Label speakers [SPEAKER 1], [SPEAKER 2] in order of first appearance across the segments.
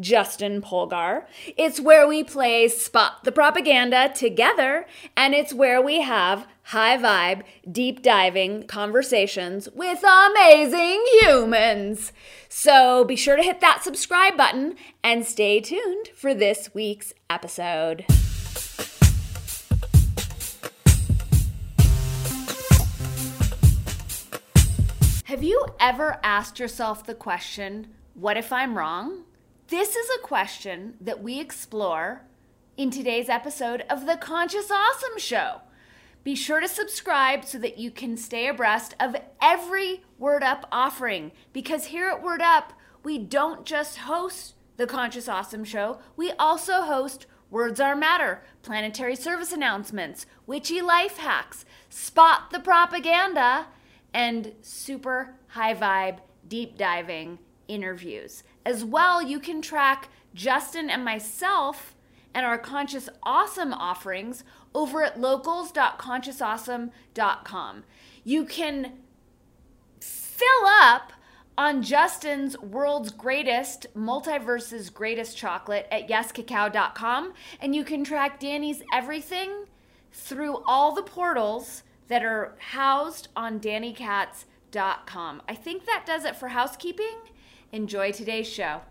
[SPEAKER 1] Justin Polgar. It's where we play Spot the Propaganda together, and it's where we have high vibe, deep diving conversations with amazing humans. So be sure to hit that subscribe button and stay tuned for this week's episode. Have you ever asked yourself the question, what if I'm wrong? This is a question that we explore in today's episode of The Conscious Awesome Show. Be sure to subscribe so that you can stay abreast of every Word Up offering because here at Word Up, we don't just host The Conscious Awesome Show, we also host Words Are Matter, planetary service announcements, witchy life hacks, spot the propaganda, and super high vibe deep diving interviews. As well, you can track Justin and myself and our Conscious Awesome offerings over at locals.consciousawesome.com. You can fill up on Justin's world's greatest multiverse's greatest chocolate at yescacao.com and you can track Danny's everything through all the portals that are housed on dannykatz.com. I think that does it for housekeeping. Enjoy today's show.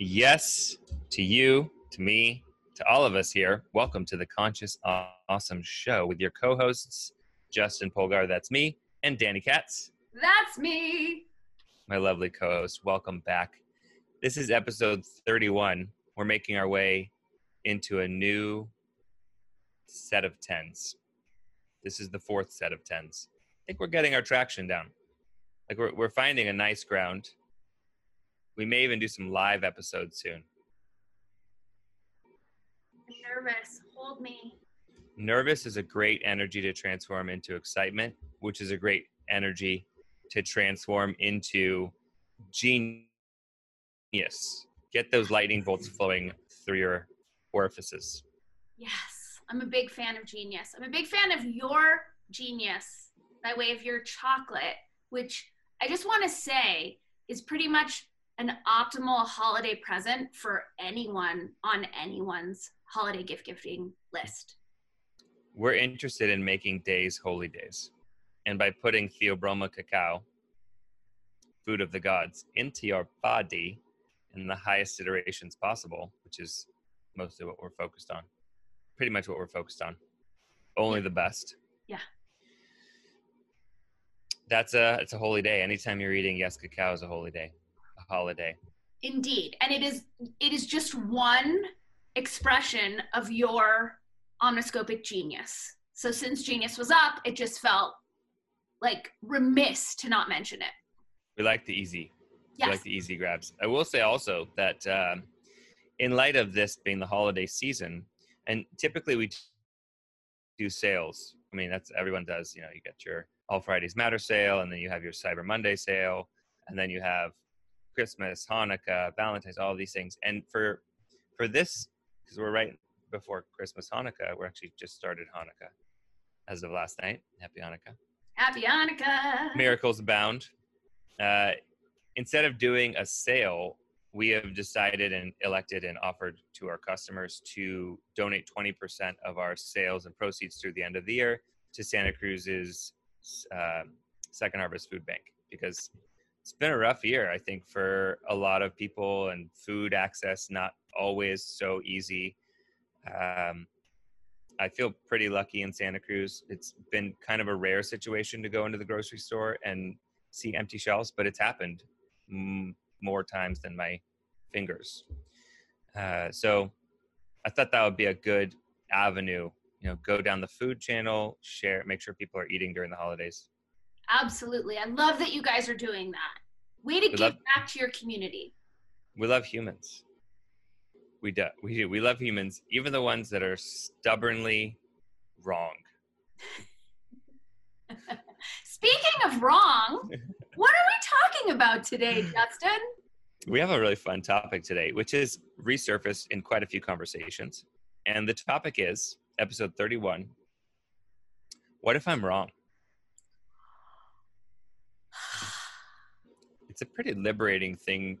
[SPEAKER 2] Yes, to you, to me, to all of us here. Welcome to the Conscious Awesome Show with your co hosts, Justin Polgar, that's me, and Danny Katz,
[SPEAKER 1] That's me.
[SPEAKER 2] my lovely co host. Welcome back. This is episode 31. We're making our way into a new set of tens. This is the fourth set of tens. I think we're getting our traction down. Like we're, we're finding a nice ground. We may even do some live episodes soon.
[SPEAKER 1] I'm nervous. Hold me.
[SPEAKER 2] Nervous is a great energy to transform into excitement, which is a great energy to transform into genius. Get those lightning bolts flowing through your orifices.
[SPEAKER 3] Yes, I'm a big fan of genius. I'm a big fan of your genius by way of your chocolate, which I just want to say is pretty much an optimal holiday present for anyone on anyone's holiday gift gifting list.
[SPEAKER 2] We're interested in making days holy days. And by putting Theobroma cacao, food of the gods, into your body in the highest iterations possible, which is mostly what we're focused on. Pretty much what we're focused on. Only the best.
[SPEAKER 3] Yeah.
[SPEAKER 2] That's a it's a holy day. Anytime you're eating yes cacao is a holy day. A holiday.
[SPEAKER 3] Indeed. And it is it is just one expression of your omniscopic genius. So since genius was up, it just felt like remiss to not mention it.
[SPEAKER 2] We like the easy. We like the easy grabs. I will say also that um, in light of this being the holiday season, and typically we do sales. I mean, that's everyone does. You know, you get your All Fridays Matter sale, and then you have your Cyber Monday sale, and then you have Christmas, Hanukkah, Valentine's, all these things. And for for this, because we're right before Christmas, Hanukkah, we're actually just started Hanukkah as of last night. Happy Hanukkah
[SPEAKER 3] Happy Hanukkah.
[SPEAKER 2] miracles abound. Uh, instead of doing a sale, we have decided and elected and offered to our customers to donate 20% of our sales and proceeds through the end of the year to Santa Cruz's uh, Second Harvest Food Bank because it's been a rough year, I think, for a lot of people and food access not always so easy. Um, I feel pretty lucky in Santa Cruz. It's been kind of a rare situation to go into the grocery store and see empty shelves, but it's happened mm, more times than my fingers. Uh, so I thought that would be a good avenue. You know, go down the food channel, share, make sure people are eating during the holidays.
[SPEAKER 3] Absolutely. I love that you guys are doing that. Way to
[SPEAKER 2] We
[SPEAKER 3] give
[SPEAKER 2] love-
[SPEAKER 3] back to your community.
[SPEAKER 2] We love humans. We do. We do. We love humans, even the ones that are stubbornly wrong.
[SPEAKER 1] Speaking of wrong, what are we talking about today, Justin?
[SPEAKER 2] We have a really fun topic today, which is resurfaced in quite a few conversations. And the topic is episode 31 What if I'm wrong? It's a pretty liberating thing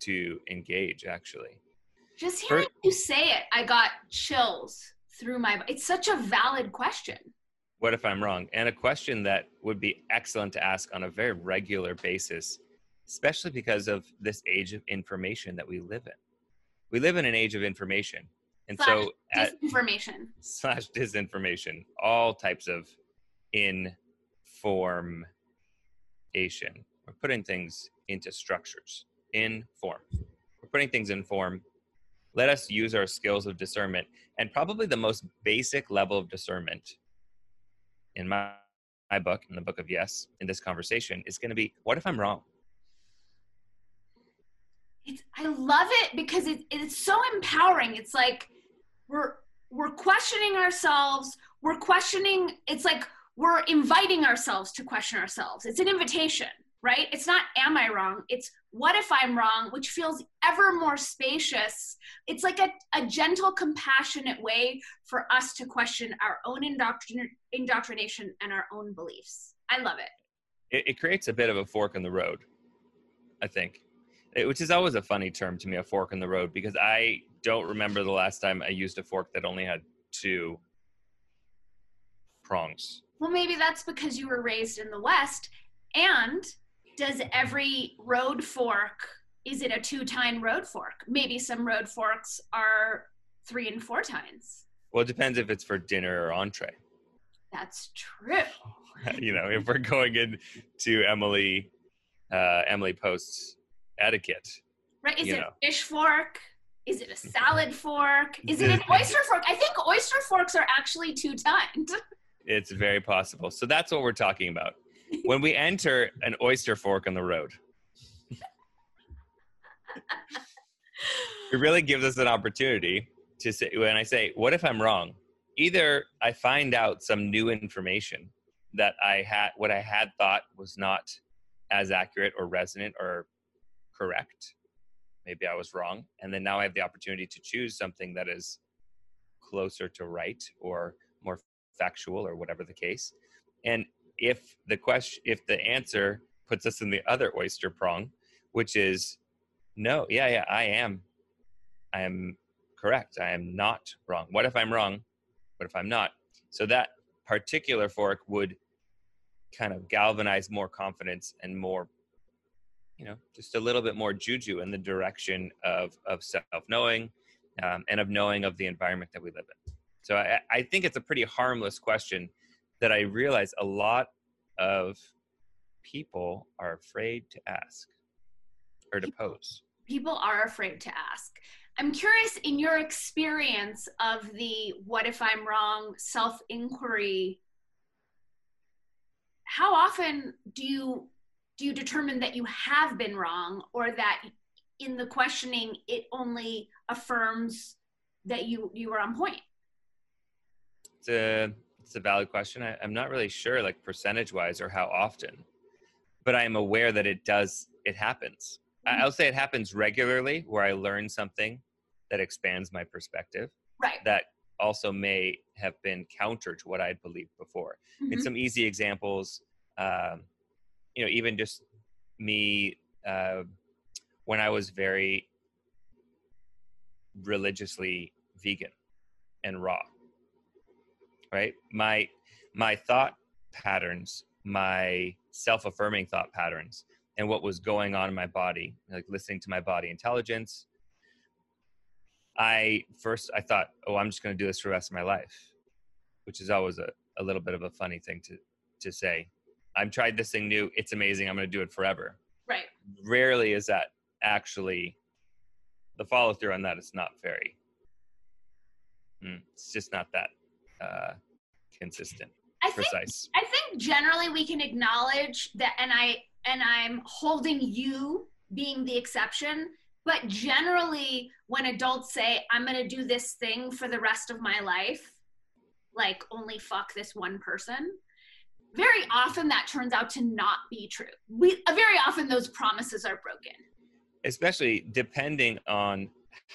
[SPEAKER 2] to engage, actually.
[SPEAKER 1] Just hearing you say it, I got chills through my. It's such a valid question.
[SPEAKER 2] What if I'm wrong? And a question that would be excellent to ask on a very regular basis, especially because of this age of information that we live in. We live in an age of information. And
[SPEAKER 1] slash so, disinformation.
[SPEAKER 2] Slash disinformation, all types of information. We're putting things into structures in form. We're putting things in form. Let us use our skills of discernment and probably the most basic level of discernment in my, my book, in the book of Yes, in this conversation, is going to be what if I'm wrong?
[SPEAKER 1] It's, I love it because it, it's so empowering. It's like we're we're questioning ourselves. We're questioning. It's like we're inviting ourselves to question ourselves. It's an invitation right? It's not, am I wrong? It's, what if I'm wrong? Which feels ever more spacious. It's like a, a gentle, compassionate way for us to question our own indoctrin- indoctrination and our own beliefs. I love it.
[SPEAKER 2] it. It creates a bit of a fork in the road, I think, it, which is always a funny term to me, a fork in the road, because I don't remember the last time I used a fork that only had two prongs.
[SPEAKER 1] Well, maybe that's because you were raised in the West and does every road fork is it a two tine road fork? Maybe some road forks are three and four tines.
[SPEAKER 2] Well it depends if it's for dinner or entree.
[SPEAKER 1] That's true.
[SPEAKER 2] You know if we're going into emily uh, emily post's etiquette
[SPEAKER 1] right is it know. fish fork? Is it a salad fork? Is it an oyster fork? I think oyster forks are actually two tined
[SPEAKER 2] it's very possible. So that's what we're talking about when we enter an oyster fork on the road. it really gives us an opportunity to say, when I say, what if I'm wrong? Either I find out some new information that I had, what I had thought was not as accurate or resonant or correct. Maybe I was wrong. And then now I have the opportunity to choose something that is closer to right or more factual or whatever the case. And if the question if the answer puts us in the other oyster prong which is no yeah yeah i am i am correct. I am not wrong. What if i'm wrong? What if i'm not? So that particular fork would kind of galvanize more confidence and more you know just a little bit more juju in the direction of of self-knowing um, and of knowing of the environment that we live in. So I, I think it's a pretty harmless question that I realize a lot of people are afraid to ask or to pose.
[SPEAKER 1] People are afraid to ask. I'm curious in your experience of the what if I'm wrong self inquiry, how often do you do you determine that you have been wrong or that in the questioning it only affirms that you you were on point?
[SPEAKER 2] It's a it's a valid question. I, am not really sure, like percentage wise, or how often, but I am aware that it does. It happens. Mm-hmm. I'll say it happens regularly, where I learn something that expands my perspective.
[SPEAKER 1] Right.
[SPEAKER 2] That also may have been counter to what I'd believed before. Mm-hmm. And some easy examples, um, you know, even just me uh, when I was very religiously vegan and raw right? My my thought patterns my self-affirming thought patterns and what was going on in my body like listening to my body intelligence. I first i thought oh i'm just going to do this for the rest of my life which is always a, a little bit of a funny thing to to say. I've tried this thing new it's amazing i'm going to do it forever.
[SPEAKER 1] Right.
[SPEAKER 2] Rarely is that actually the follow through on that is not very mm, it's just not that uh, consistent, I precise.
[SPEAKER 1] Think, I think generally we can acknowledge that, and I and I'm holding you being the exception But generally, when adults say, I'm going to do this thing for the rest of my life, like only fuck this one person, very often that turns out to not be true. We very often those promises are broken.
[SPEAKER 2] Especially depending on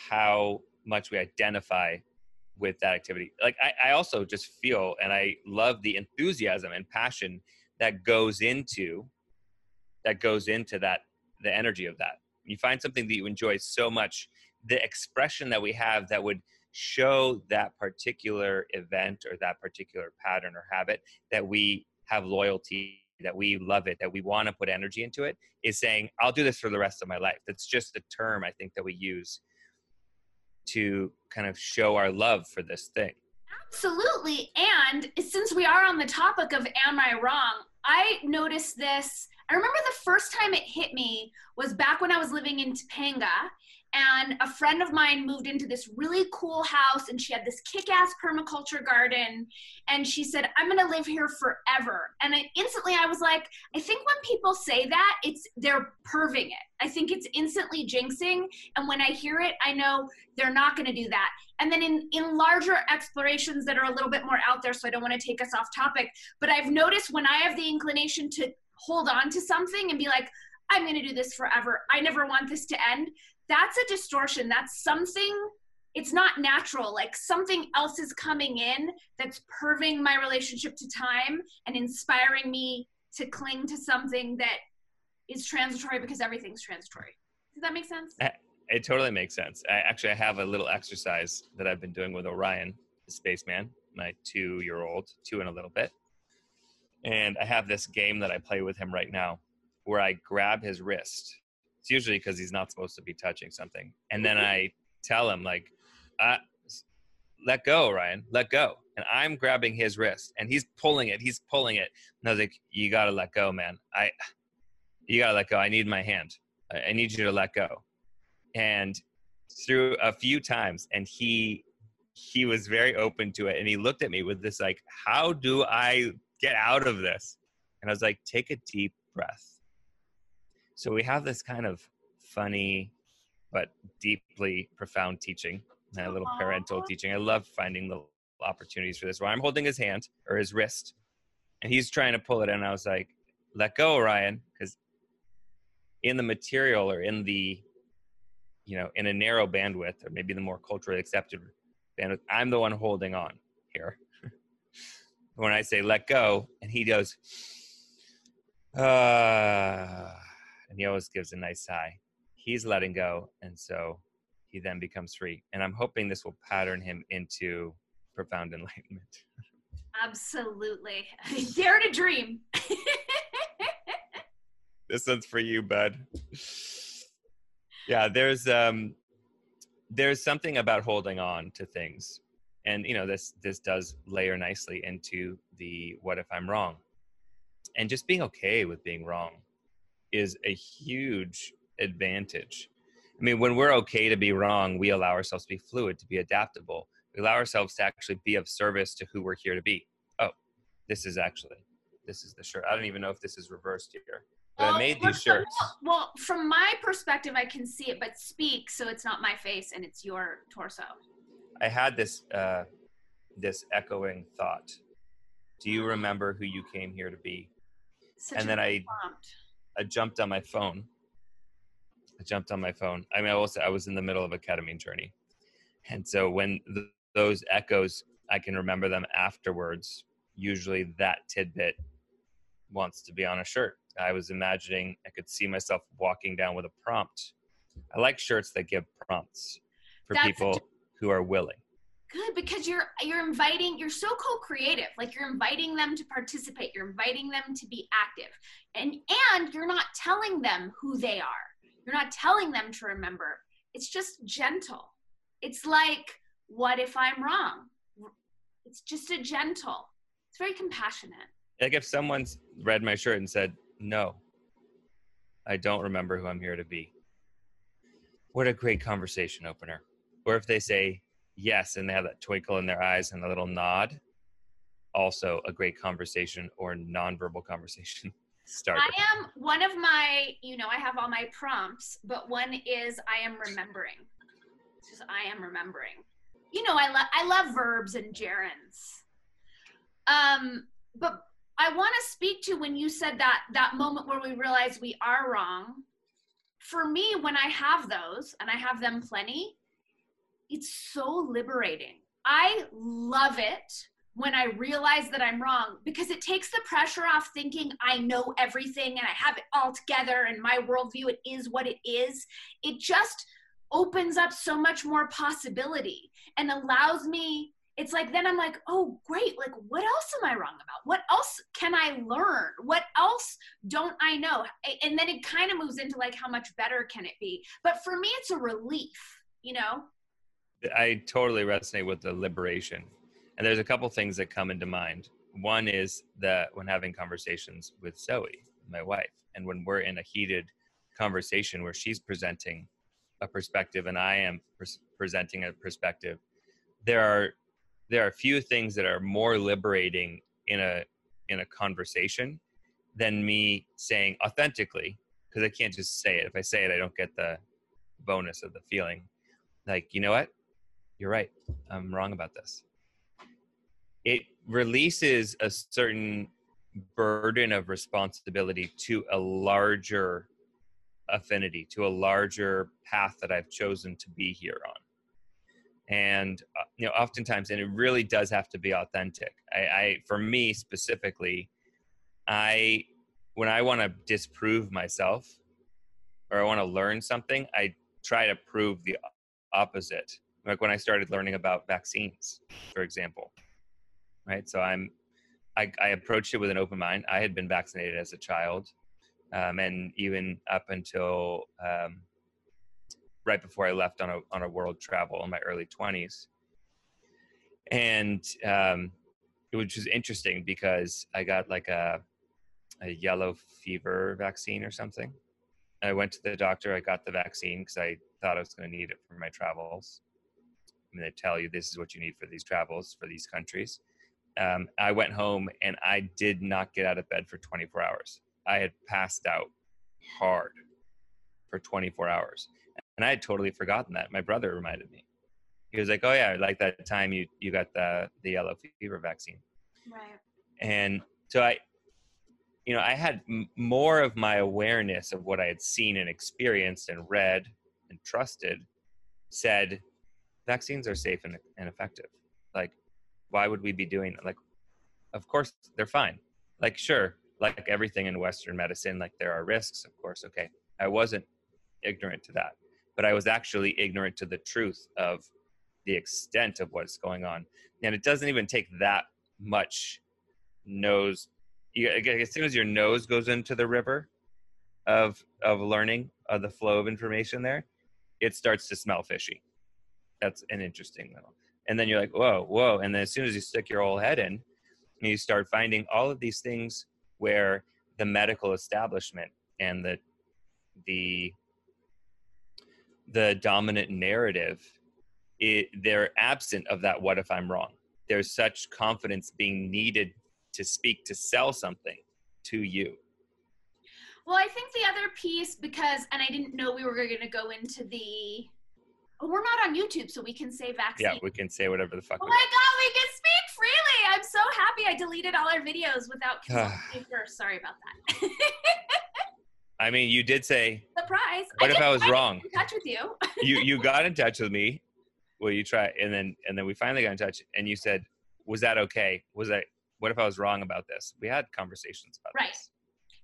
[SPEAKER 2] how much we identify with that activity. Like I, I also just feel and I love the enthusiasm and passion that goes into that goes into that the energy of that. You find something that you enjoy so much, the expression that we have that would show that particular event or that particular pattern or habit that we have loyalty that we love it that we want to put energy into it is saying i'll do this for the rest of my life that's just a term i think that we use to kind of show our love for this thing.
[SPEAKER 1] Absolutely and since we are on the topic of am i wrong i noticed this. I remember the first time it hit me was back when i was living in topanga and a friend of mine moved into this really cool house and she had this kick-ass permaculture garden. And she said i'm going to live here forever. And I, instantly i was like i think when people say that it's they're perving it. I think it's instantly jinxing. And when i hear it i know they're not going to do that. And then in in larger explorations that are a little bit more out there so i don't want to take us off topic but i've noticed when i have the inclination to hold on to something and be like I'm going to do this forever. I never want this to end that's a distortion. That's something, it's not natural. Like something else is coming in that's perving my relationship to time and inspiring me to cling to something that is transitory because everything's transitory. Does that make sense?
[SPEAKER 2] Eh, it totally makes sense. I actually I have a little exercise that I've been doing with Orion, the spaceman, my two year old, two and a little bit. And I have this game that I play with him right now where I grab his wrist it's usually because he's not supposed to be touching something. And then I tell him like, uh, let go, Ryan, let go. And I'm grabbing his wrist and he's pulling it. He's pulling it. And I was like, you got to let go, man. I, you got to let go. I need my hand. I need you to let go. And through a few times and he, he was very open to it. And he looked at me with this, like, how do I get out of this? And I was like, take a deep breath so we have this kind of funny but deeply profound teaching, a little parental teaching. I love finding little opportunities for this where I'm holding his hand or his wrist and he's trying to pull it and I was like, let go, Ryan, because in the material or in the, you know, in a narrow bandwidth or maybe the more culturally accepted bandwidth, I'm the one holding on here. when I say let go, and he goes, uh, and he always gives a nice sigh. He's letting go, and so he then becomes free. And I'm hoping this will pattern him into profound enlightenment.
[SPEAKER 1] Absolutely. Dare to dream.
[SPEAKER 2] this one's for you, bud. Yeah, there's um there's something about holding on to things. And you know, this this does layer nicely into the what if I'm wrong? And just being okay with being wrong is a huge advantage. I mean, when we're okay to be wrong, we allow ourselves to be fluid, to be adaptable. We allow ourselves to actually be of service to who we're here to be. Oh, this is actually, this is the shirt. I don't even know if this is reversed here. But well, I made these shirts.
[SPEAKER 1] well, from my perspective, I can see it, but speak so it's not my face and it's your torso.
[SPEAKER 2] I had this uh, this echoing thought. Do you remember who you came here to be?
[SPEAKER 1] Such and then I prompt
[SPEAKER 2] I jumped on my phone. I jumped on my phone. I mean, I was I was in the middle of a ketamine journey, and so when the, those echoes, I can remember them afterwards. Usually, that tidbit wants to be on a shirt. I was imagining I could see myself walking down with a prompt. I like shirts that give prompts for That's people who are willing
[SPEAKER 1] good because you're you're inviting you're so co-creative. Like you're inviting them to participate. You're inviting them to be active. And and you're not telling them who they are. You're not telling them to remember. It's just gentle. It's like what if i'm wrong? It's just a gentle it's very compassionate.
[SPEAKER 2] Like if someone's read my shirt and said no i don't remember who i'm here to be what a great conversation opener. Or if they say yes and they have that twinkle in their eyes and a little nod also a great conversation or nonverbal conversation start.
[SPEAKER 1] I am one of my, you know, I have all my prompts, but one is I am remembering. It's just I am remembering. You know, I love I love verbs and gerunds. Um, but I want to speak to when you said that that moment where we realize we are wrong. For me, when I have those, and I have them plenty, it's so liberating. I love it when I realize that I'm wrong because it takes the pressure off thinking I know everything and I have it all together and my worldview it is what it is. It just opens up so much more possibility and allows me it's like then I'm like, oh great, like what else am I wrong about? What else can I learn? What else don't I know? And then it kind of moves into like how much better can it be? But for me it's a relief, you know?
[SPEAKER 2] I totally resonate with the liberation and there's a couple things that come into mind. One is that when having conversations with Zoe, my wife, and when we're in a heated conversation where she's presenting a perspective and I am pres- presenting a perspective, there are there are few things that are more liberating in a in a conversation than me saying authentically because I can't just say it. If I say it, I don't get the bonus of the feeling. Like, you know what? You're right. I'm wrong about this. It releases a certain burden of responsibility to a larger affinity to a larger path that i've chosen to be here on. And uh, you know oftentimes and it really does have to be authentic. I, I for me specifically i when i want to disprove myself or i want to learn something i try to prove the opposite like when i started learning about vaccines for example right? So I'm, I, I approached it with an open mind. I had been vaccinated as a child, um, and even up until um, right before I left on a on a world travel in my early twenties, and um, which was interesting because I got like a a yellow fever vaccine or something. I went to the doctor. I got the vaccine because I thought I was going to need it for my travels. Mean, they tell you this is what you need for these travels for these countries um, I went home and I did not get out of bed for 24 hours. I had passed out hard for 24 hours. And I had totally forgotten that. My brother reminded me. He was like, "Oh yeah, like that time you you got the the yellow fever vaccine."
[SPEAKER 1] Right.
[SPEAKER 2] And so I you know, I had m- more of my awareness of what I had seen and experienced and read and trusted said vaccines are safe and, and effective. Like why would we be doing? Like, of course they're fine. Like, sure, like everything in Western medicine, like there are risks, of course. Okay. I wasn't ignorant to that, but I was actually ignorant to the truth of the extent of what's going on. And it doesn't even take that much nose. You, as soon as your nose goes into the river of of learning, of the flow of information there, it starts to smell fishy. That's an interesting little and then you're like whoa whoa and then as soon as you stick your whole head in you start finding all of these things where the medical establishment and the the the dominant narrative it, they're absent of that what if i'm wrong. There's such confidence being needed to speak to sell something to you.
[SPEAKER 1] Well i think the other piece because and i didn't know we were going to go into the we're not on YouTube, so we can say vaccine.
[SPEAKER 2] Yeah, we can say whatever the fuck.
[SPEAKER 1] Oh my god, we can speak freely! I'm so happy I deleted all our videos without consulting first. Sorry about that.
[SPEAKER 2] I mean, you did say
[SPEAKER 1] surprise.
[SPEAKER 2] What I if I was wrong?
[SPEAKER 1] In touch with you.
[SPEAKER 2] you you got in touch with me. Well, you try, and then and then we finally got in touch, and you said, "Was that okay? Was I? What if I was wrong about this?" We had conversations about
[SPEAKER 1] right.
[SPEAKER 2] this.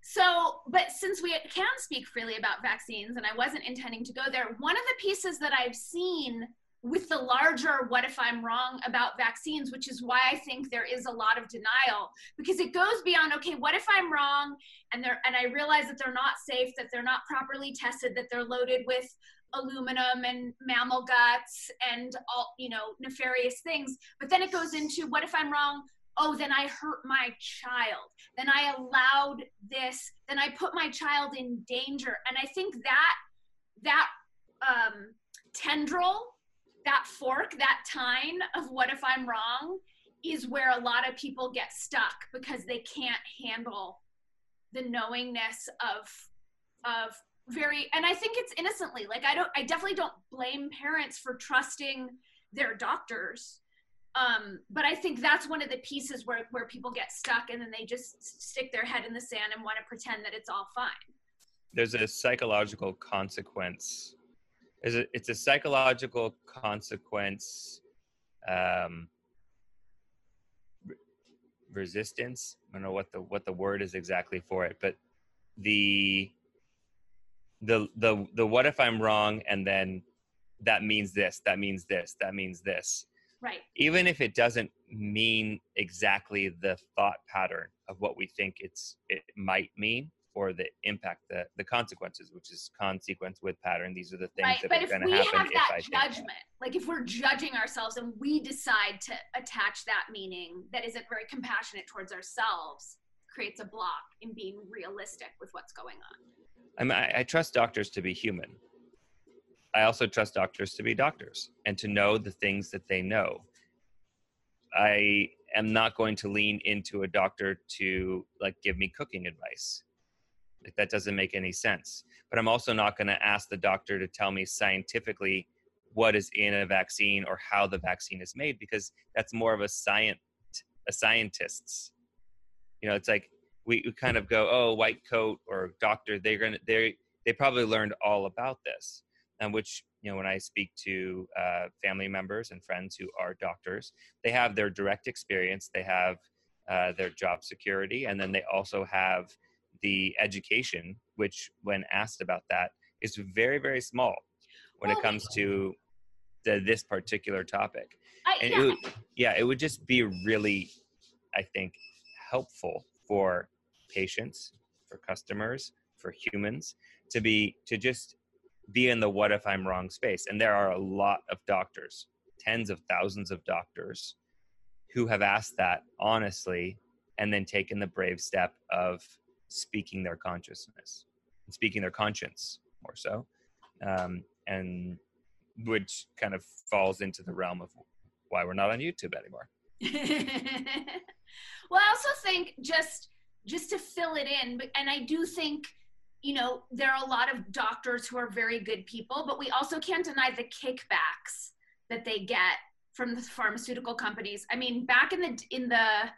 [SPEAKER 1] So, but since we can speak freely about vaccines, and I wasn't intending to go there, one of the pieces that I've seen with the larger what if I'm wrong about vaccines, which is why I think there is a lot of denial, because it goes beyond, okay, what if I'm wrong and they're and I realize that they're not safe, that they're not properly tested, that they're loaded with aluminum and mammal guts and all, you know, nefarious things. But then it goes into what if I'm wrong oh, then I hurt my child. Then I allowed this. Then I put my child in danger. And I think that that um, tendril, that fork, that tine of what if I'm wrong is where a lot of people get stuck because they can't handle the knowingness of of very and i think it's innocently like i don't i definitely don't blame parents for trusting their doctors um but i think that's one of the pieces where where people get stuck and then they just stick their head in the sand and want to pretend that it's all fine.
[SPEAKER 2] There's a psychological consequence it's a, it's a psychological consequence um resistance i don't know what the what the word is exactly for it but the the the the what if i'm wrong and then that means this that means this that means this
[SPEAKER 1] right
[SPEAKER 2] even if it doesn't mean exactly the thought pattern of what we think it's it might mean or the impact the the consequences which is consequence with pattern these are the things
[SPEAKER 1] right.
[SPEAKER 2] that
[SPEAKER 1] but
[SPEAKER 2] are going to happen
[SPEAKER 1] have
[SPEAKER 2] if
[SPEAKER 1] that
[SPEAKER 2] i think
[SPEAKER 1] judgment like if we're judging ourselves and we decide to attach that meaning that isn't very compassionate towards ourselves creates a block in being realistic with what's going on
[SPEAKER 2] I, mean, I, I trust doctors to be human. I also trust doctors to be doctors and to know the things that they know. I am not going to lean into a doctor to like give me cooking advice. Like that doesn't make any sense. But I'm also not going to ask the doctor to tell me scientifically what is in a vaccine or how the vaccine is made because that's more of a science a scientist's. You know, it's like we, we kind of go, oh, white coat or doctor, they're gonna they they probably learned all about this. And which you know, when I speak to uh, family members and friends who are doctors, they have their direct experience, they have uh, their job security, and then they also have the education, which, when asked about that, is very very small when it comes to the, this particular topic.
[SPEAKER 1] I,
[SPEAKER 2] And
[SPEAKER 1] yeah,
[SPEAKER 2] it would, yeah, it would just be really, I think, helpful for patients, for customers, for humans to be to just be in the what if I'm wrong space. And there are a lot of doctors, tens of thousands of doctors who have asked that honestly and then taken the brave step of speaking their consciousness, speaking their conscience more so. Um, and which kind of falls into the realm of why we're not on YouTube anymore.
[SPEAKER 1] well i also think just just to fill it in and i do think you know there are a lot of doctors who are very good people but we also can't deny the kickbacks that they get from the pharmaceutical companies. I mean back in the in the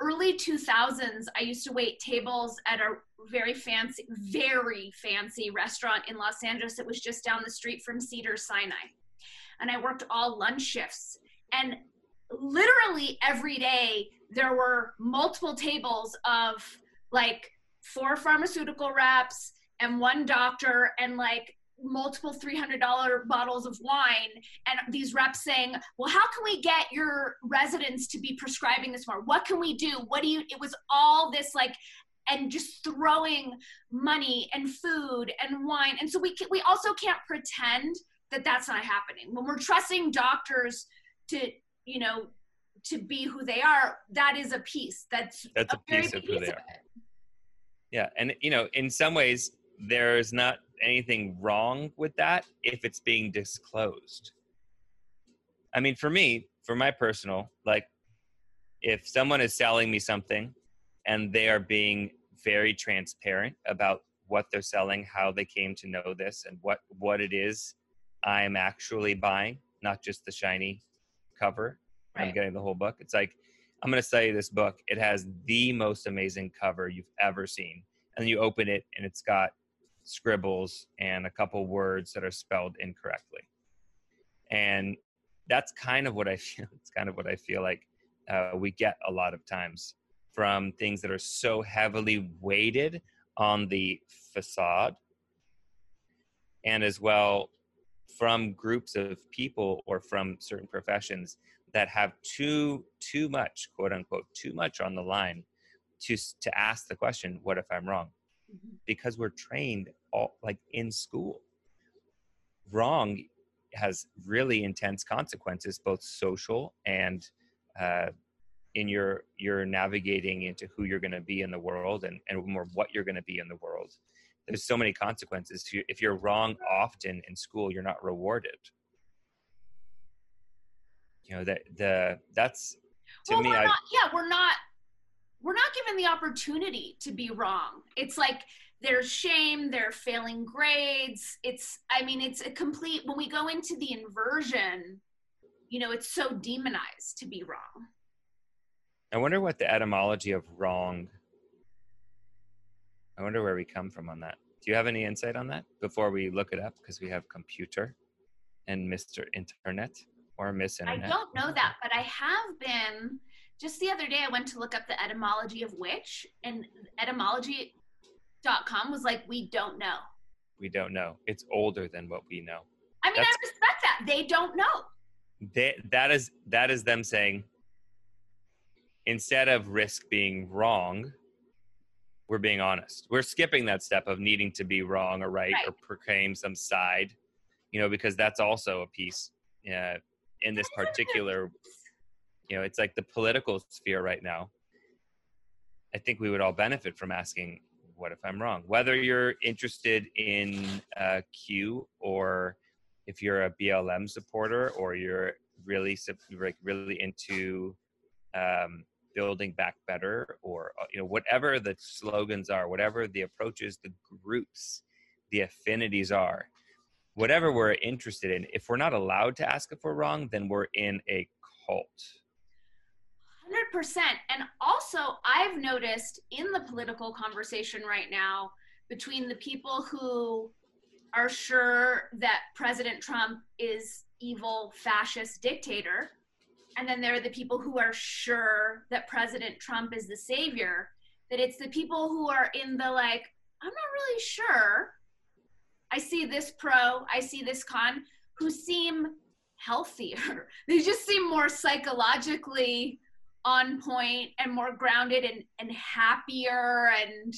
[SPEAKER 1] early 2000s i used to wait tables at a very fancy very fancy restaurant in los angeles that was just down the street from cedar sinai. And i worked all lunch shifts. And literally every day there were multiple tables of like four pharmaceutical reps and one doctor and like multiple $300 bottles of wine and these reps saying well how can we get your residents to be prescribing this more? What can we do? What do you it was all this like and just throwing money and food and wine. And so we can, we also can't pretend that that's not happening. When we're trusting doctors to you know to be who they are that is a piece. That's
[SPEAKER 2] That's a
[SPEAKER 1] very
[SPEAKER 2] piece of who they
[SPEAKER 1] piece
[SPEAKER 2] are. Yeah, and you know, in some ways, there's not anything wrong with that if it's being disclosed. I mean, for me, for my personal, like, if someone is selling me something and they are being very transparent about what they're selling, how they came to know this, and what what it is I'm actually buying, not just the shiny cover. I'm getting the whole book. It's like I'm going to sell you this book. It has the most amazing cover you've ever seen. And you open it and it's got scribbles and a couple words that are spelled incorrectly. And that's kind of what I feel. It's kind of what I feel like uh, we get a lot of times from things that are so heavily weighted on the facade and as well from groups of people or from certain professions that have too too much quote unquote too much on the line to to ask the question what if i'm wrong?
[SPEAKER 1] Mhm.
[SPEAKER 2] because we're trained all like in school. Wrong has really intense consequences both social and uh, in your you're navigating into who you're going to be in the world and, and more what you're going to be in the world. There's so many consequences. If you're wrong often in school you're not rewarded you know that the that's to
[SPEAKER 1] well,
[SPEAKER 2] me
[SPEAKER 1] we're
[SPEAKER 2] I,
[SPEAKER 1] not, yeah, we're not we're not given the opportunity to be wrong. It's like there's shame, they're failing grades. It's, I mean, it's a complete, when we go into the inversion, you know, it's so demonized to be wrong.
[SPEAKER 2] I wonder what the etymology of wrong. I wonder where we come from on that. Do you have any insight on that before we look it up? Because we have computer and Mr. Internet or Miss Internet.
[SPEAKER 1] I don't know that, but I have been just the other day I went to look up the etymology of witch and etymology.com was like, we don't know.
[SPEAKER 2] We don't know. It's older than what we know.
[SPEAKER 1] I mean, That's, I respect that. They don't know.
[SPEAKER 2] They, that is that is them saying instead of risk being wrong, we're being honest. We're skipping that step of needing to be wrong or right, right. or proclaim some side, you know, because that's also a piece uh, in this particular you know it's like the political sphere right now. I think we would all benefit from asking what if i'm wrong? Whether you're interested in uh, q or if you're a blm supporter or you're really like really into um, building back better or uh, you know whatever the slogans are whatever the approaches the groups the affinities are whatever we're interested in if we're not allowed to ask if we're wrong then we're in a cult
[SPEAKER 1] 100%. And also, I've noticed in the political conversation right now between the people who are sure that President Trump is evil fascist dictator and then there are the people who are sure that President Trump is the savior that it's the people who are in the like I'm not really sure I see this pro I see this con who seem healthier they just seem more psychologically on point and more grounded and, and happier and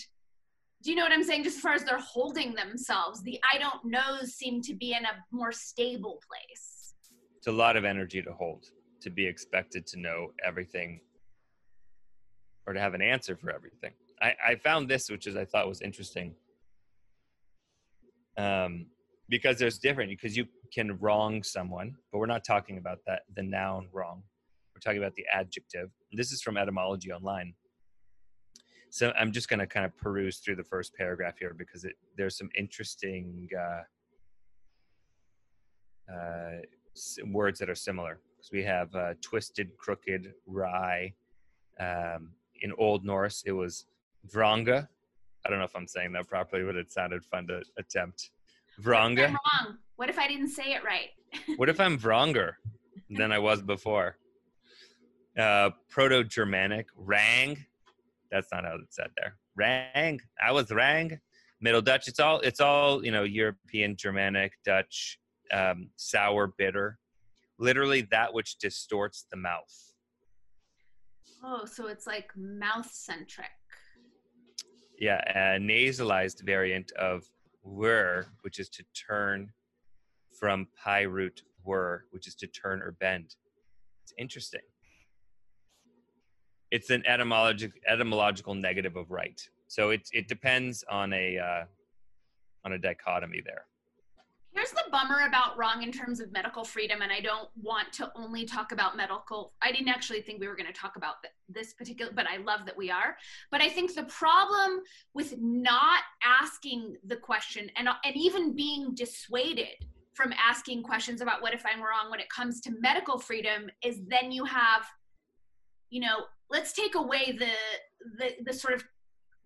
[SPEAKER 1] do you know what I'm saying? Just as far as they're holding themselves, the I don't knows seem to be in a more stable place.
[SPEAKER 2] It's a lot of energy to hold, to be expected to know everything or to have an answer for everything. I, I found this, which is I thought was interesting. Um, because there's different, because you can wrong someone, but we're not talking about that, the noun wrong. We're talking about the adjective. This is from Etymology Online. So I'm just going to kind of peruse through the first paragraph here because it, there's some interesting uh, uh, words that are similar. Because we have uh, twisted, crooked, wry. Um, in Old Norse, it was vranga. I don't know if I'm saying that properly, but it sounded fun to attempt. Vranga.
[SPEAKER 1] I'm wrong. What if I didn't say it right?
[SPEAKER 2] what if I'm vronger than I was before? uh, Proto-Germanic, Rang. That's not how it's said there. Rang. I was Rang. Middle Dutch. It's all. It's all. You know, European, Germanic, Dutch, um, sour, bitter. Literally, that which distorts the mouth.
[SPEAKER 1] Oh, so it's like mouth centric.
[SPEAKER 2] Yeah, a nasalized variant of were, which is to turn from PIE root were, which is to turn or bend. It's interesting it's an etymological etymological negative of right. So it it depends on a uh, on a dichotomy there.
[SPEAKER 1] Here's the bummer about wrong in terms of medical freedom, and I don't want to only talk about medical. I didn't actually think we were going to talk about this particular, but I love that we are. But I think the problem with not asking the question and and even being dissuaded from asking questions about what if I'm wrong when it comes to medical freedom is then you have, you know, let's take away the the, the sort of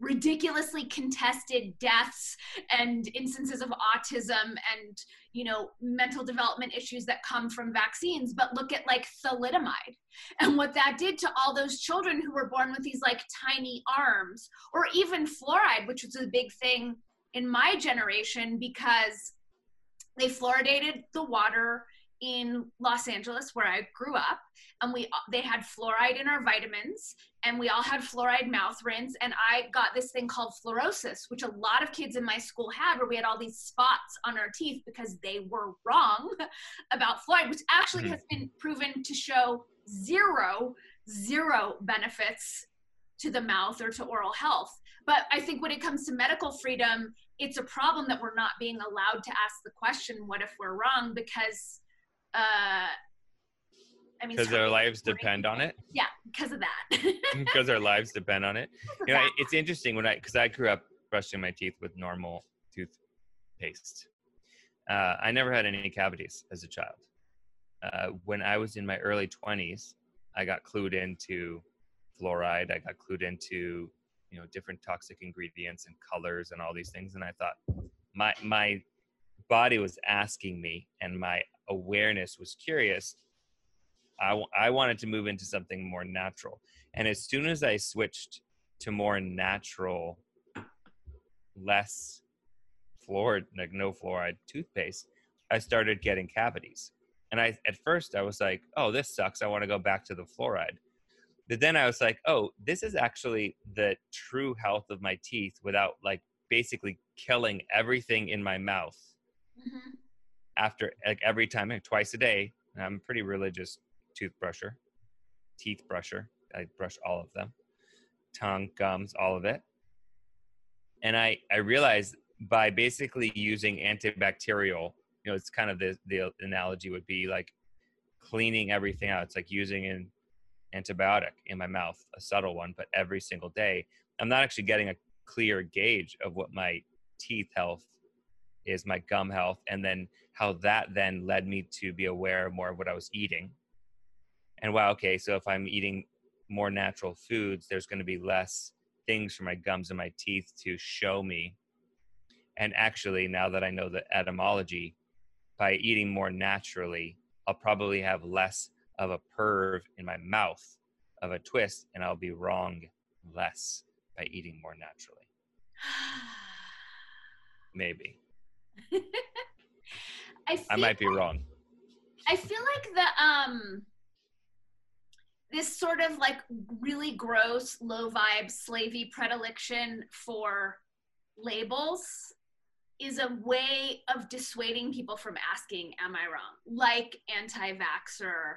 [SPEAKER 1] ridiculously contested deaths and instances of autism and you know mental development issues that come from vaccines but look at like thalidomide and what that did to all those children who were born with these like tiny arms or even fluoride which was a big thing in my generation because they fluoridated the water in Los Angeles where I grew up and we they had fluoride in our vitamins and we all had fluoride mouth rinse and I got this thing called fluorosis which a lot of kids in my school had where we had all these spots on our teeth because they were wrong about fluoride which actually mm-hmm. has been proven to show zero zero benefits to the mouth or to oral health but I think when it comes to medical freedom it's a problem that we're not being allowed to ask the question what if we're wrong because uh, I mean,
[SPEAKER 2] Because their lives depend on it.
[SPEAKER 1] Yeah, because of that.
[SPEAKER 2] Because our lives depend on it. You know, it's interesting when I because I grew up brushing my teeth with normal toothpaste. Uh, I never had any cavities as a child. Uh, when I was in my early twenties, I got clued into fluoride. I got clued into you know different toxic ingredients and colors and all these things, and I thought my my body was asking me, and my awareness was curious. I, w- I wanted to move into something more natural. And as soon as I switched to more natural, less fluoride, like no fluoride toothpaste, I started getting cavities. And I, at first, I was like, oh, this sucks. I want to go back to the fluoride. But then I was like, oh, this is actually the true health of my teeth without like basically killing everything in my mouth
[SPEAKER 1] Mhm.
[SPEAKER 2] After like every time like twice a day i'm a pretty religious toothbrusher teeth brusher i brush all of them tongue gums all of it. And i i realized by basically using antibacterial you know it's kind of the the analogy would be like cleaning everything out. It's like using an antibiotic in my mouth a subtle one but every single day. I'm not actually getting a clear gauge of what my teeth health is my gum health and then how that then led me to be aware more of what I was eating. And wow, okay, so if I'm eating more natural foods, there's going to be less things for my gums and my teeth to show me. And actually, now that I know the etymology, by eating more naturally, I'll probably have less of a perv in my mouth of a twist, and I'll be wrong less by eating more naturally. Maybe.
[SPEAKER 1] I,
[SPEAKER 2] I might be
[SPEAKER 1] like-
[SPEAKER 2] wrong.
[SPEAKER 1] I feel like the um this sort of like really gross, low vibe, slavey predilection for labels is a way of dissuading people from asking, Am I wrong? Like anti vaxxer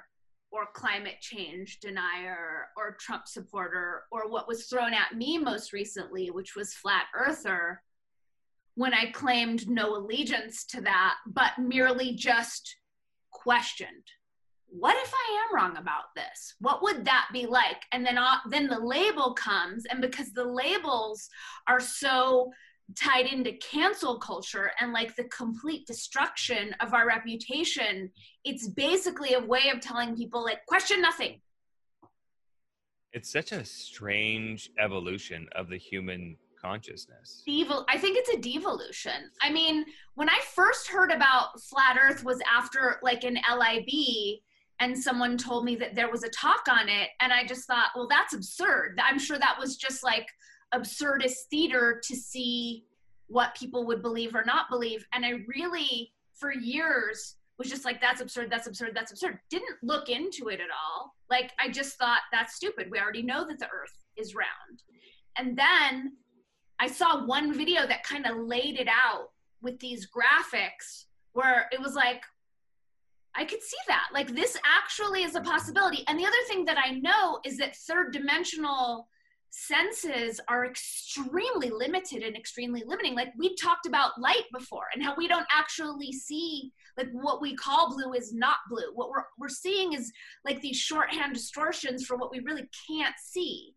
[SPEAKER 1] or climate change denier or Trump supporter or what was thrown at me most recently, which was flat earther, when I claimed no allegiance to that, but merely just questioned what if i am wrong about this? What would that be like? And then uh, then the label comes and because the labels are so tied into cancel culture and like the complete destruction of our reputation it's basically a way of telling people like question nothing.
[SPEAKER 2] It's such a strange evolution of the human consciousness.
[SPEAKER 1] Devol- I think it's a devolution. I mean, when I first heard about flat Earth was after like an LIB, and someone told me that there was a talk on it, and I just thought, well, that's absurd. I'm sure that was just like absurdist theater to see what people would believe or not believe. And I really, for years, was just like, that's absurd, that's absurd, that's absurd. Didn't look into it at all. Like, I just thought, that's stupid. We already know that the Earth is round. And then I saw one video that kind of laid it out with these graphics where it was like, I could see that. Like, this actually is a possibility. And the other thing that I know is that third dimensional senses are extremely limited and extremely limiting. Like, we talked about light before and how we don't actually see, like, what we call blue is not blue. What we're, we're seeing is like these shorthand distortions for what we really can't see.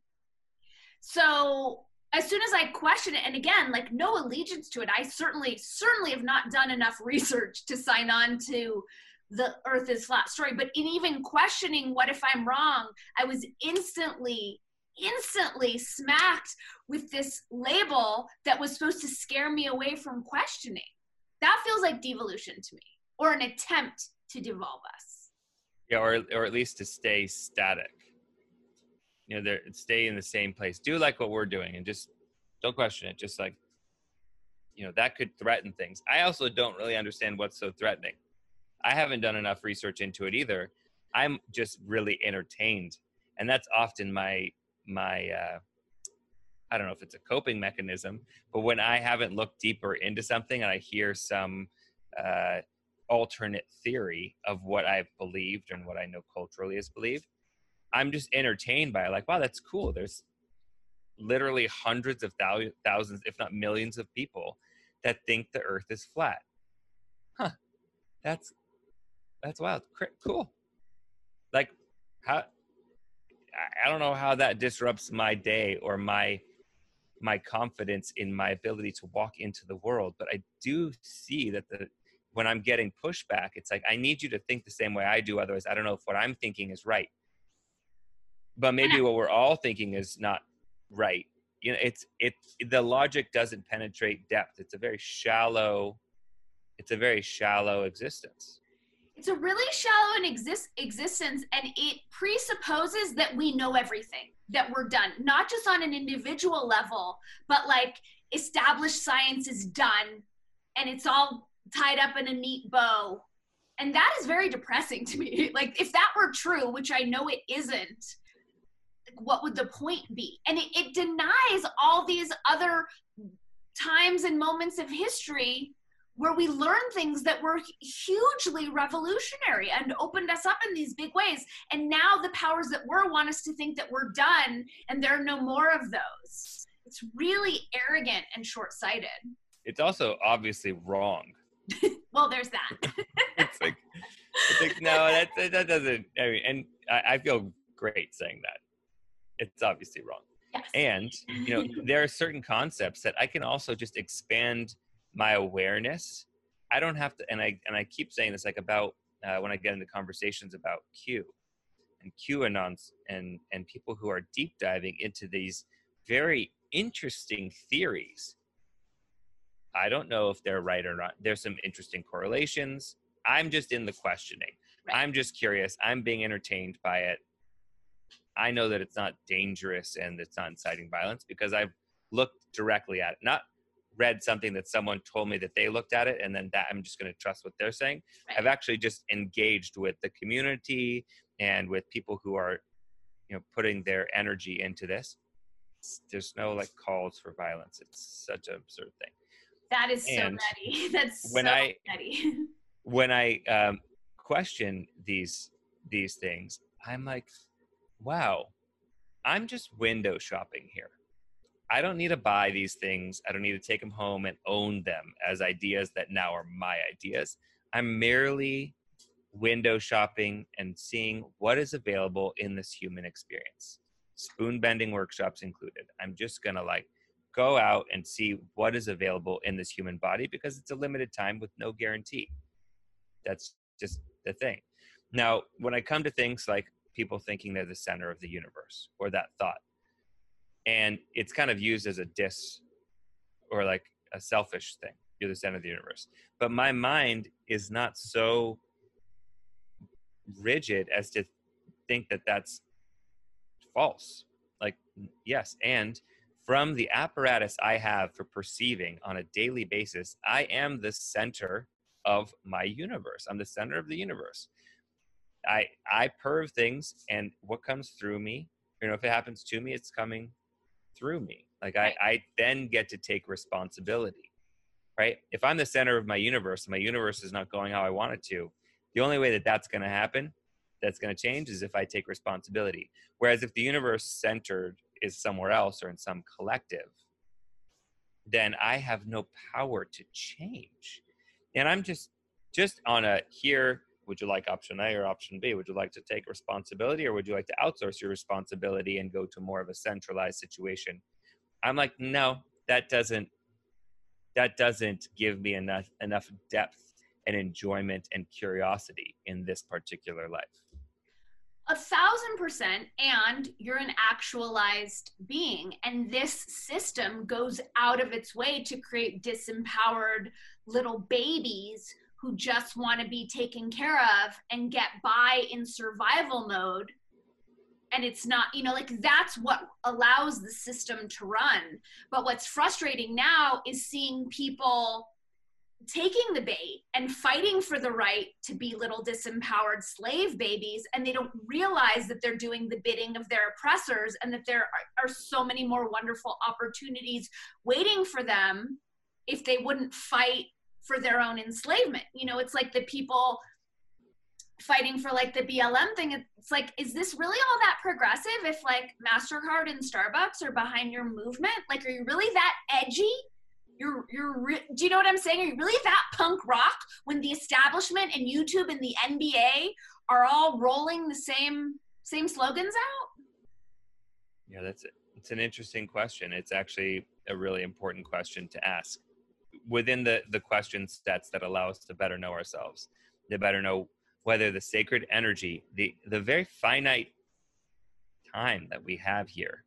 [SPEAKER 1] So, as soon as I question it, and again, like no allegiance to it, I certainly, certainly have not done enough research to sign on to the earth is flat story. But in even questioning what if I'm wrong, I was instantly, instantly smacked with this label that was supposed to scare me away from questioning. That feels like devolution to me, or an attempt to devolve us.
[SPEAKER 2] Yeah, or or at least to stay static. You know, stay in the same place. Do like what we're doing and just don't question it. Just like you know, that could threaten things. I also don't really understand what's so threatening. I haven't done enough research into it either. I'm just really entertained, and that's often my my. Uh, I don't know if it's a coping mechanism, but when I haven't looked deeper into something and I hear some uh, alternate theory of what I've believed and what I know culturally is believed, I'm just entertained by it. Like, wow, that's cool. There's literally hundreds of thousands, if not millions, of people that think the Earth is flat. Huh? That's that's wild. Cool. Like how I don't know how that disrupts my day or my my confidence in my ability to walk into the world. But I do see that the when I'm getting pushback, it's like I need you to think the same way I do. Otherwise, I don't know if what I'm thinking is right. But maybe what we're all thinking is not right. You know, it's it the logic doesn't penetrate depth. It's a very shallow, it's a very shallow existence
[SPEAKER 1] it's a really shallow and exist existence and it presupposes that we know everything that we're done not just on an individual level but like established science is done and it's all tied up in a neat bow and that is very depressing to me like if that were true which i know it isn't what would the point be and it, it denies all these other times and moments of history where we learned things that were hugely revolutionary and opened us up in these big ways. And now the powers that were want us to think that we're done and there are no more of those. It's really arrogant and short sighted.
[SPEAKER 2] It's also obviously wrong.
[SPEAKER 1] well, there's that.
[SPEAKER 2] it's like, it's like no, that, that doesn't, I mean, and I, I feel great saying that. It's obviously wrong.
[SPEAKER 1] Yes.
[SPEAKER 2] And, you know, there are certain concepts that I can also just expand my awareness. I don't have to and i and i keep saying this like about uh, when i get into conversations about q and qanons and and people who are deep diving into these very interesting theories. I don't know if they're right or not. There's some interesting correlations. I'm just in the questioning. Right. i'm just curious. I'm being entertained by it i know that it's not dangerous and it's not inciting violence because i've looked directly at it not read something that someone told me that they looked at it and then that i'm just going to trust what they're saying. I've actually just engaged with the community and with people who are you know putting their energy into this. There's no like calls for violence. It's such an absurd thing.
[SPEAKER 1] That is and so nutty that's
[SPEAKER 2] when
[SPEAKER 1] so
[SPEAKER 2] i
[SPEAKER 1] nutty.
[SPEAKER 2] when i um, question these these things i'm like wow i'm just window shopping here I don't need to buy these things. I don't need to take them home and own them as ideas that now are my ideas. I'm merely window shopping and seeing what is available in this human experience. Spoon bending workshops included. I'm just going to like go out and see what is available in this human body because it's a limited time with no guarantee. That's just the thing. Now, when I come to things like people thinking they're the center of the universe or that thought, and it's kind of used as a diss or like a selfish thing. You're the center of the universe. But my mind is not so rigid as to think that that's false. Like yes. And from the apparatus i have for perceiving on a daily basis i am the center of my universe. I'm the center of the universe i i perv things and what comes through me you know if it happens to me it's coming through me. Like I, I then get to take responsibility, right? If I'm the center of my universe and my universe is not going how I want it to, the only way that that's going to happen, that's going to change is if I take responsibility. Whereas if the universe centered is somewhere else or in some collective, then I have no power to change. And I'm just, just on a here, would you like option A or option B? Would you like to take responsibility or would you like to outsource your responsibility and go to more of a centralized situation? I'm like, no, that doesn't that doesn't give me enough enough depth and enjoyment and curiosity in this particular life.
[SPEAKER 1] A thousand percent, and you're an actualized being. And this system goes out of its way to create disempowered little babies who just want to be taken care of and get by in survival mode. And it's not you know like that's what allows the system to run. But what's frustrating now is seeing people taking the bait and fighting for the right to be little disempowered slave babies and they don't realize that they're doing the bidding of their oppressors and that there are, are so many more wonderful opportunities waiting for them if they wouldn't fight for their own enslavement. You know, it's like the people fighting for like the BLM thing. It's like, is this really all that progressive if like MasterCard and Starbucks are behind your movement? Like, are you really that edgy? You're, you're, re- do you know what I'm saying? Are you really that punk rock when the establishment and YouTube and the NBA are all rolling the same same slogans out?
[SPEAKER 2] Yeah, that's it. It's an interesting question. It's actually a really important question to ask. Within the the question sets that allow us to better know ourselves, to better know whether the sacred energy, the the very finite time that we have here,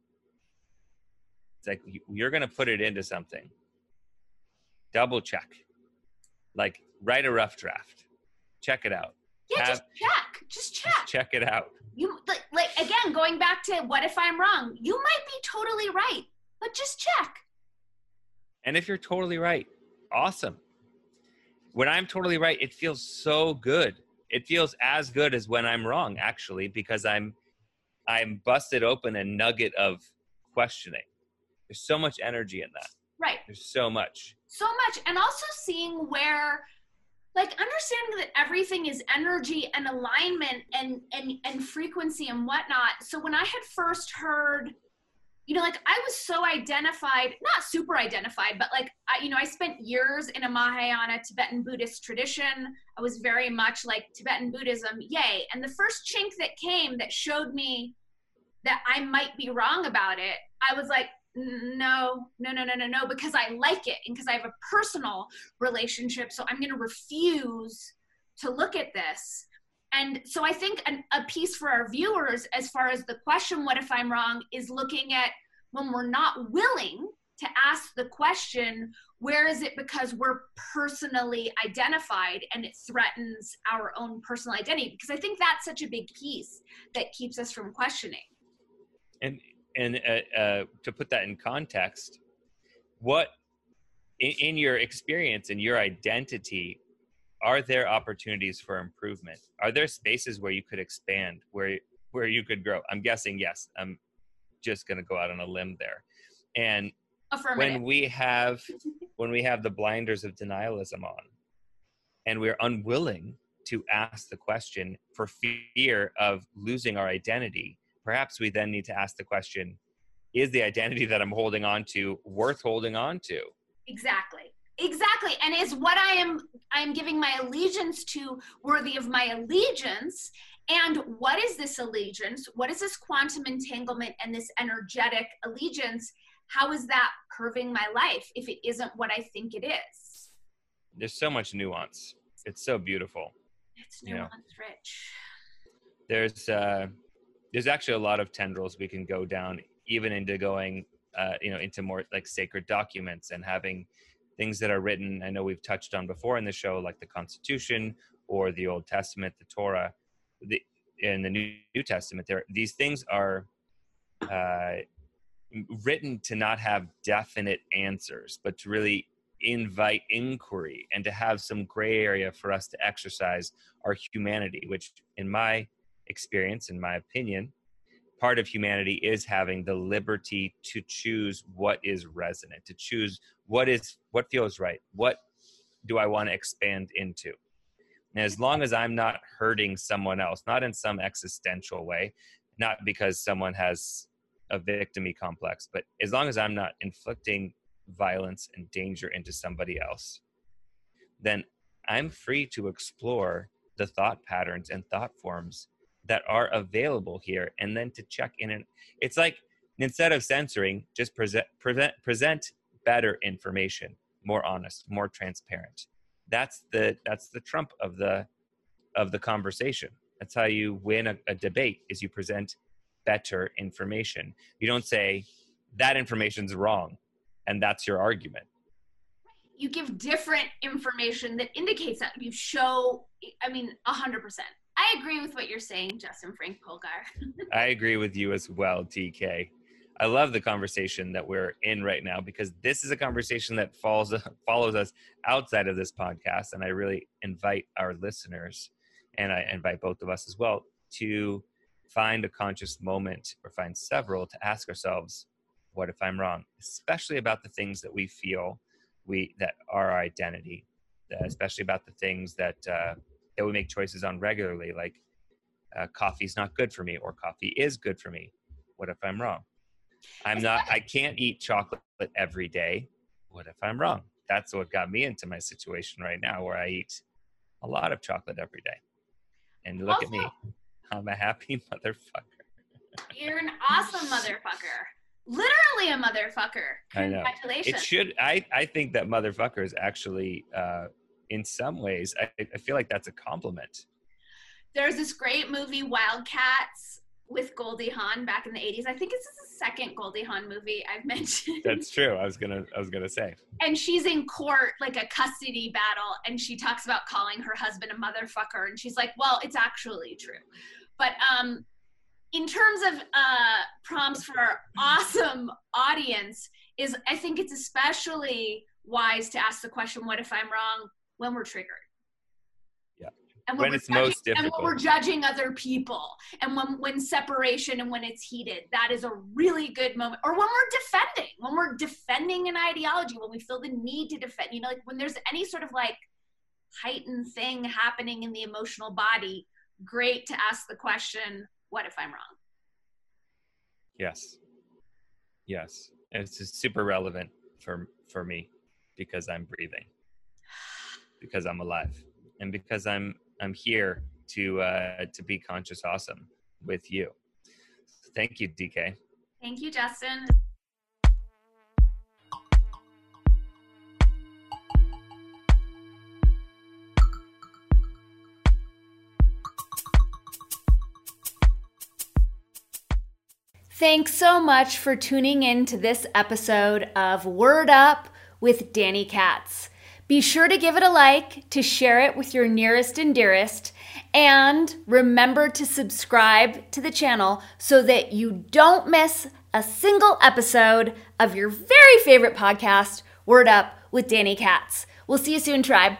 [SPEAKER 2] it's like you're going to put it into something. Double check, like write a rough draft, check it out.
[SPEAKER 1] Yeah,
[SPEAKER 2] Have-
[SPEAKER 1] just check. Just check.
[SPEAKER 2] Just check it out.
[SPEAKER 1] You like, like again, going back to what if I'm wrong? You might be totally right, but just check.
[SPEAKER 2] And if you're totally right, awesome. When I'm totally right, it feels so good. It feels as good as when I'm wrong, actually, because I'm I'm busted open a nugget of questioning. There's so much energy in that.
[SPEAKER 1] Right.
[SPEAKER 2] There's so much.
[SPEAKER 1] so much and also seeing where like understanding that everything is energy and alignment and and and frequency and whatnot so when i had first heard you know like i was so identified not super identified but like i you know i spent years in a mahayana tibetan buddhist tradition i was very much like tibetan buddhism yay and the first chink that came that showed me that i might be wrong about it i was like no, no, no, no, no, no, because I like it and because I have a personal relationship. So I'm going to refuse to look at this. And so I think an, a piece for our viewers, as far as the question, what if I'm wrong, is looking at when we're not willing to ask the question, where is it because we're personally identified and it threatens our own personal identity? Because I think that's such a big piece that keeps us from questioning.
[SPEAKER 2] And and uh, uh, to put that in context, what in, in your experience and your identity, are there opportunities for improvement? Are there spaces where you could expand, where where you could grow? I'm guessing yes. I'm just going to go out on a limb there. And when we have when we have the blinders of denialism on, and we're unwilling to ask the question for fear of losing our identity, perhaps we then need to ask the question is the identity that i'm holding on to worth holding on to
[SPEAKER 1] Exactly. Exactly. And is what I am I'm giving my allegiance to worthy of my allegiance? And what is this allegiance? What is this quantum entanglement and this energetic allegiance? How is that curving my life if it isn't what I think it is?
[SPEAKER 2] there's so much nuance it's so beautiful
[SPEAKER 1] It's nuance rich.
[SPEAKER 2] there's uh there's actually a lot of tendrils we can go down even into going uh you know into more like sacred documents and having things that are written i know we've touched on before in the show like the constitution or the old testament the torah the in the new, new testament there these things are uh written to not have definite answers but to really invite inquiry and to have some gray area for us to exercise our humanity which in my experience in my opinion part of humanity is having the liberty to choose what is resonant to choose what is what feels right what do i want to expand into? And as long as i'm not hurting someone else not in some existential way not because someone has a victimy complex but as long as i'm not inflicting violence and danger into somebody else then i'm free to explore the thought patterns and thought forms that are available here and then to check in and it's like instead of censoring just present present present better information more honest more transparent. That's the that's the trump of the of the conversation. That's how you win a, a debate is you present better information. You don't say that information's wrong and that's your argument.
[SPEAKER 1] You give different information that indicates that. You show I mean hundred percent. I agree with what you're saying, Justin Frank Polgar.
[SPEAKER 2] I agree with you as well, DK. I love the conversation that we're in right now because this is a conversation that falls follows us outside of this podcast, and I really invite our listeners, and I invite both of us as well, to find a conscious moment or find several to ask ourselves, "What if I'm wrong?" Especially about the things that we feel we that are our identity, especially about the things that uh, that we make choices on regularly, like uh, coffee's not good for me or coffee is good for me what if i'm wrong i'm not i can't eat chocolate every day what if i'm wrong that's what got me into my situation right now where i eat a lot of chocolate every day and look at me I'm a happy motherfucker.
[SPEAKER 1] You're an awesome motherfucker. Literally a motherfucker.
[SPEAKER 2] I know.
[SPEAKER 1] Congratulations.
[SPEAKER 2] It should. I I think that motherfucker is actually, uh, in some ways, I, I feel like that's a compliment.
[SPEAKER 1] There's this great movie, Wildcats, with Goldie Hawn back in the 80s. I think this is the second Goldie Hawn movie I've mentioned.
[SPEAKER 2] That's true. I was gonna. I was gonna say.
[SPEAKER 1] and she's in court, like a custody battle, and she talks about calling her husband a motherfucker, and she's like, "Well, it's actually true." But um, in terms of uh, prompts for our awesome audience, is I think it's especially wise to ask the question, "What if I'm wrong?" When we're triggered.
[SPEAKER 2] Yeah.
[SPEAKER 1] And
[SPEAKER 2] When
[SPEAKER 1] we're
[SPEAKER 2] it's
[SPEAKER 1] judging-
[SPEAKER 2] most
[SPEAKER 1] And when we're judging other people, and when when separation and when it's heated, that is a really good moment. Or when we're defending, when we're defending an ideology, when we feel the need to defend, you know, like when there's any sort of like heightened thing happening in the emotional body, great to ask the question, what if I'm wrong?
[SPEAKER 2] Yes. Yes. And it's super relevant for for me because I'm breathing. Because I'm alive. And because I'm I'm here to uh to be conscious awesome with you. Thank you, DK.
[SPEAKER 1] Thank you, Justin.
[SPEAKER 4] Thanks so much for tuning in to this episode of Word Up with Danny Katz. Be sure to give it a like, to share it with your nearest and dearest, and remember to subscribe to the channel so that you don't miss a single episode of your very favorite podcast, Word Up with Danny Katz. We'll see you soon, tribe.